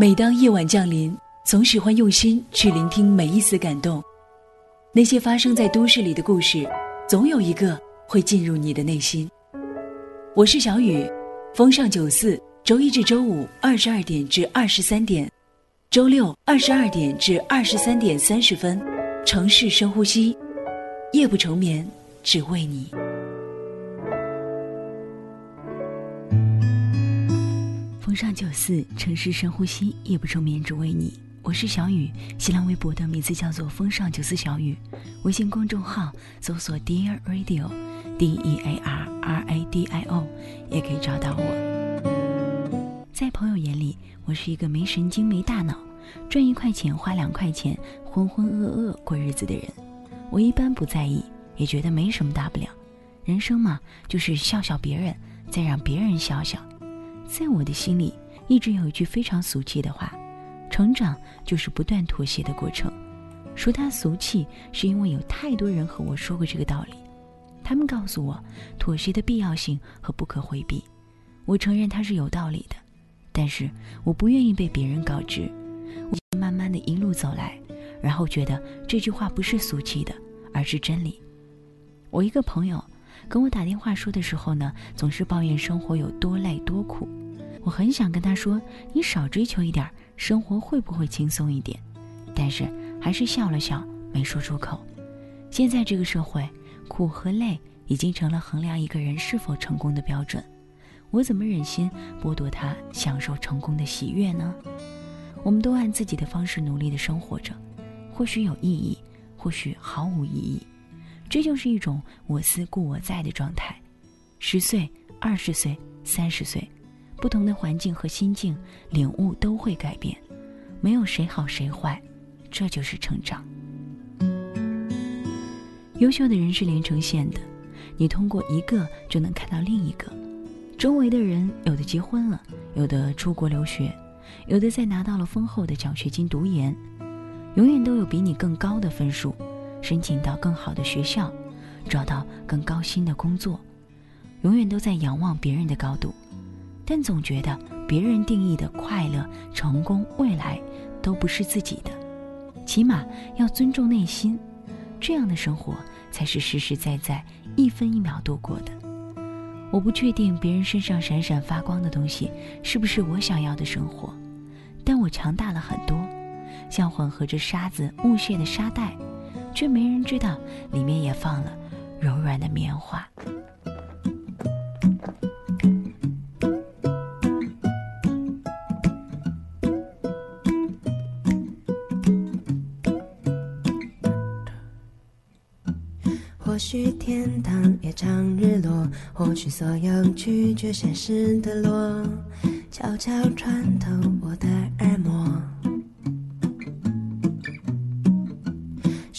每当夜晚降临，总喜欢用心去聆听每一丝感动。那些发生在都市里的故事，总有一个会进入你的内心。我是小雨，风尚九四，周一至周五二十二点至二十三点，周六二十二点至二十三点三十分，城市深呼吸，夜不成眠，只为你。风尚九四，城市深呼吸，夜不成眠，只为你。我是小雨，新浪微博的名字叫做风尚九四小雨，微信公众号搜索 Dear Radio，D E A R R A D I O，也可以找到我。在朋友眼里，我是一个没神经、没大脑，赚一块钱花两块钱，浑浑噩噩过日子的人。我一般不在意，也觉得没什么大不了。人生嘛，就是笑笑别人，再让别人笑笑。在我的心里，一直有一句非常俗气的话：成长就是不断妥协的过程。说它俗气，是因为有太多人和我说过这个道理。他们告诉我妥协的必要性和不可回避。我承认它是有道理的，但是我不愿意被别人告知。我慢慢的一路走来，然后觉得这句话不是俗气的，而是真理。我一个朋友跟我打电话说的时候呢，总是抱怨生活有多累多苦。我很想跟他说：“你少追求一点，生活会不会轻松一点？”但是还是笑了笑，没说出口。现在这个社会，苦和累已经成了衡量一个人是否成功的标准。我怎么忍心剥夺他享受成功的喜悦呢？我们都按自己的方式努力的生活着，或许有意义，或许毫无意义。这就是一种我思故我在的状态。十岁、二十岁、三十岁。不同的环境和心境，领悟都会改变，没有谁好谁坏，这就是成长。优秀的人是连成线的，你通过一个就能看到另一个。周围的人有的结婚了，有的出国留学，有的在拿到了丰厚的奖学金读研，永远都有比你更高的分数，申请到更好的学校，找到更高薪的工作，永远都在仰望别人的高度。但总觉得别人定义的快乐、成功、未来，都不是自己的。起码要尊重内心，这样的生活才是实实在在、一分一秒度过的。我不确定别人身上闪闪发光的东西是不是我想要的生活，但我强大了很多，像混合着沙子、木屑的沙袋，却没人知道里面也放了柔软的棉花。或许天堂也常日落，或许所有拒绝现实的落，悄悄穿透我的耳膜。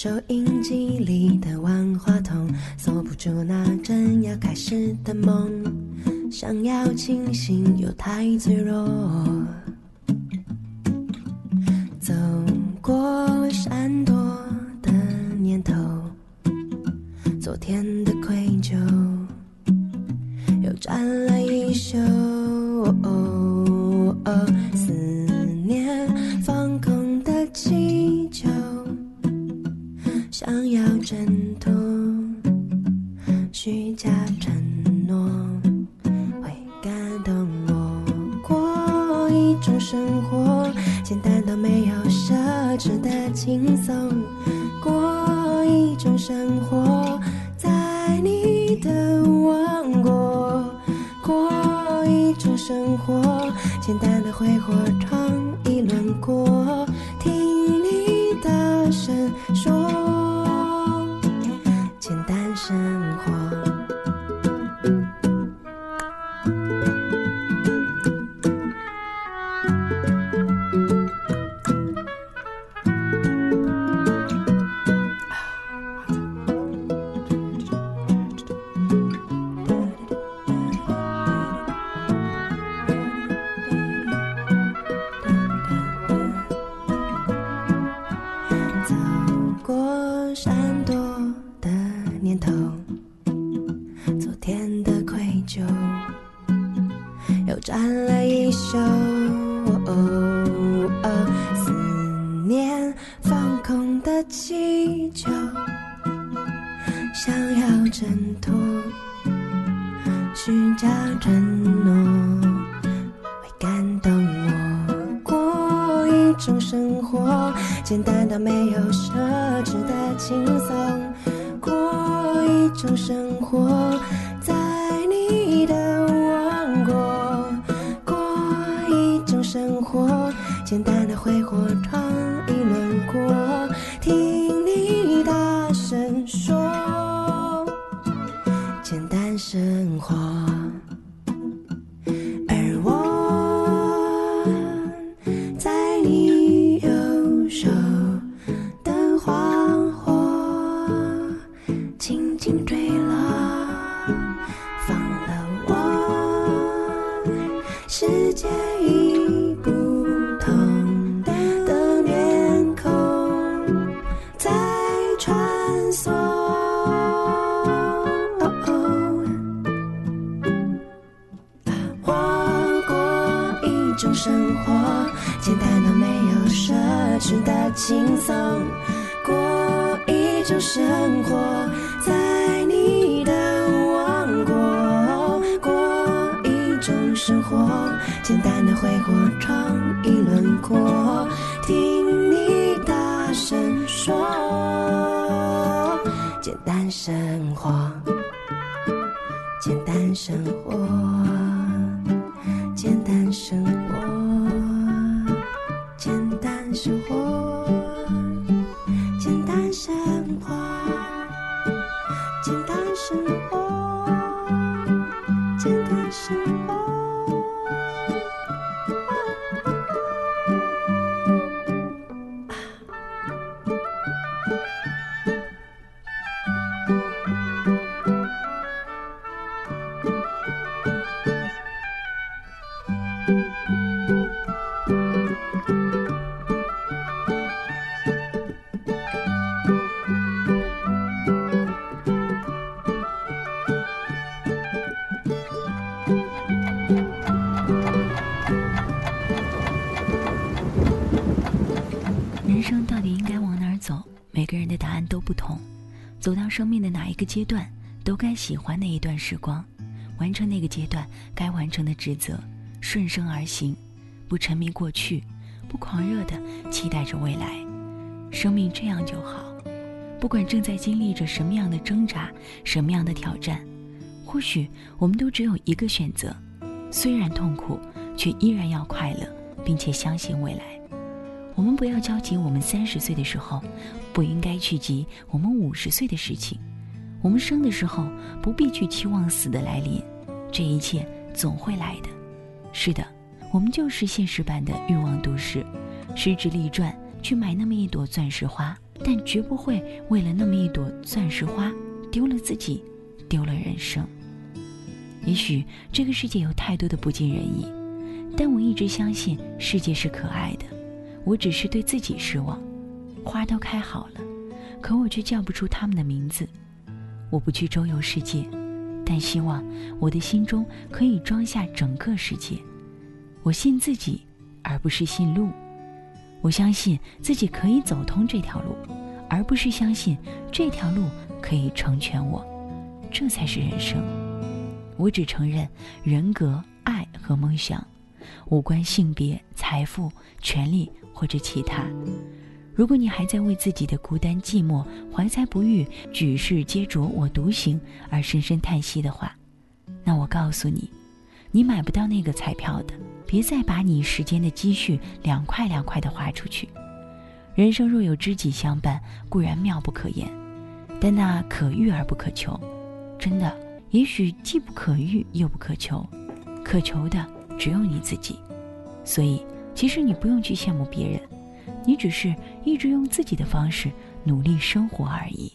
收音机里的万花筒锁不住那正要开始的梦，想要清醒又太脆弱。弹了一首《思念》，放空的气球，想要挣脱，虚假承诺会感动我。过一种生活，简单到没有奢侈的轻松。过一种生活。简单的挥霍在穿梭。我过一种生活，简单到没有奢侈的轻松。过一种生活，在生活，简单生活，简单生活，简单生活，阶段，都该喜欢那一段时光，完成那个阶段该完成的职责，顺生而行，不沉迷过去，不狂热的期待着未来。生命这样就好。不管正在经历着什么样的挣扎，什么样的挑战，或许我们都只有一个选择：虽然痛苦，却依然要快乐，并且相信未来。我们不要焦急，我们三十岁的时候，不应该去急我们五十岁的事情。我们生的时候，不必去期望死的来临，这一切总会来的。是的，我们就是现实版的欲望都市，时值力赚去买那么一朵钻石花，但绝不会为了那么一朵钻石花丢了自己，丢了人生。也许这个世界有太多的不尽人意，但我一直相信世界是可爱的。我只是对自己失望，花都开好了，可我却叫不出他们的名字。我不去周游世界，但希望我的心中可以装下整个世界。我信自己，而不是信路。我相信自己可以走通这条路，而不是相信这条路可以成全我。这才是人生。我只承认人格、爱和梦想，无关性别、财富、权利。或者其他，如果你还在为自己的孤单寂寞怀才不遇、举世皆浊我独行而深深叹息的话，那我告诉你，你买不到那个彩票的。别再把你时间的积蓄两块两块的花出去。人生若有知己相伴，固然妙不可言，但那可遇而不可求。真的，也许既不可遇又不可求，可求的只有你自己。所以。其实你不用去羡慕别人，你只是一直用自己的方式努力生活而已。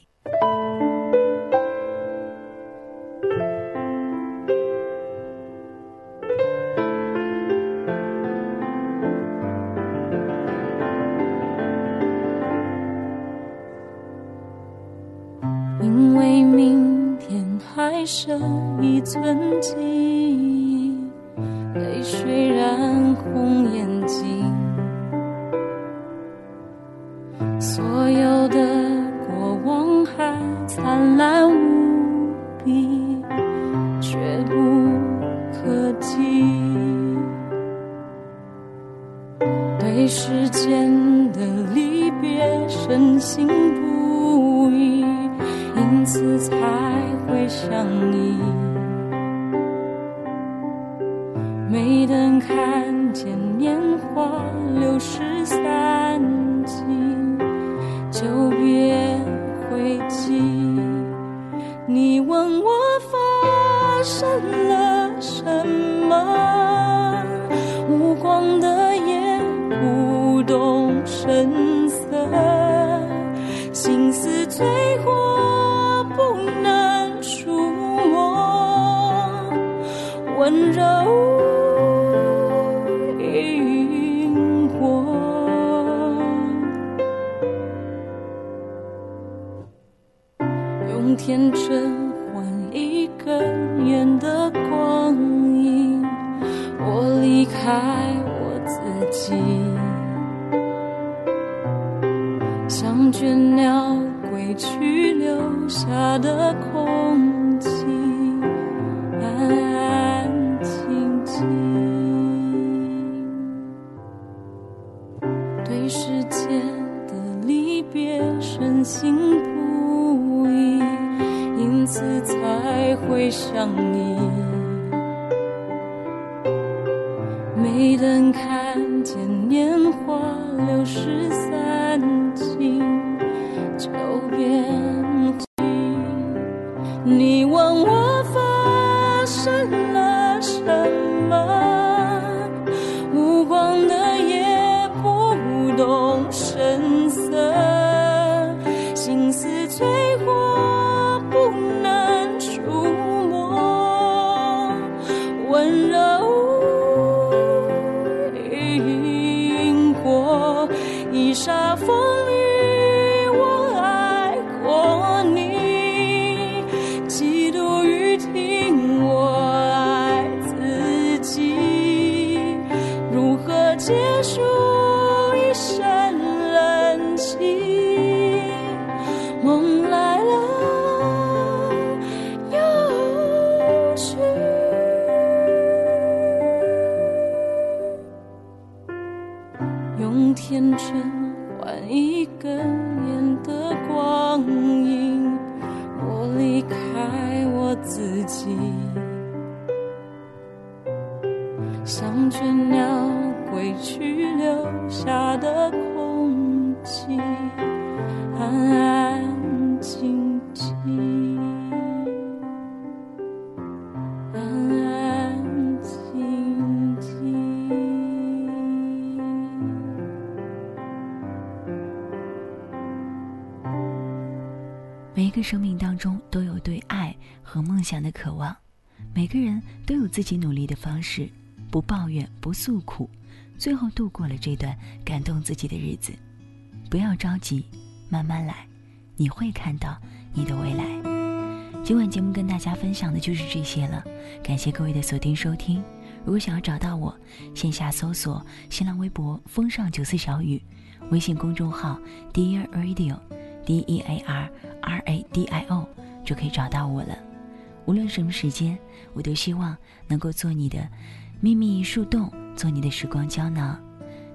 因为明天还剩一寸记忆，泪水染红眼用天真换一个圆的光阴，我离开我自己，像倦鸟归去留下的空次才会想你，没等看用天真换一根烟的光阴我离开我自己。像倦鸟归去留下的空气安安每一个生命当中都有对爱和梦想的渴望，每个人都有自己努力的方式，不抱怨，不诉苦，最后度过了这段感动自己的日子。不要着急，慢慢来，你会看到你的未来。今晚节目跟大家分享的就是这些了，感谢各位的锁定收听。如果想要找到我，线下搜索新浪微博“风尚九四小雨”，微信公众号 “Dear Radio”。D E A R R A D I O 就可以找到我了。无论什么时间，我都希望能够做你的秘密树洞，做你的时光胶囊，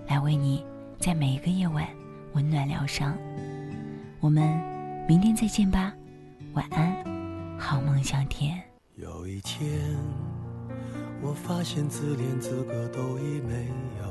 来为你在每一个夜晚温暖疗伤。我们明天再见吧，晚安，好梦香甜。有一天，我发现自怜资格都已没有。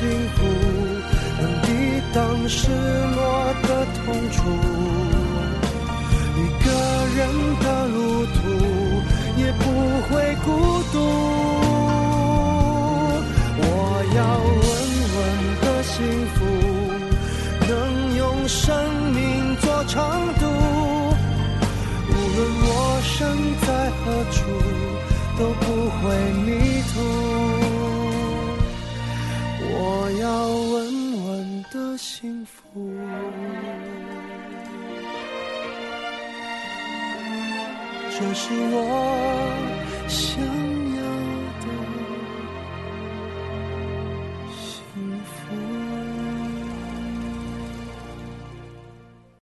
幸福，能抵挡失落的痛楚。一个人的路途也不会孤独。我要稳稳的幸福，能用生命做长度。无论我身在何处，都不会迷途。幸福。这是我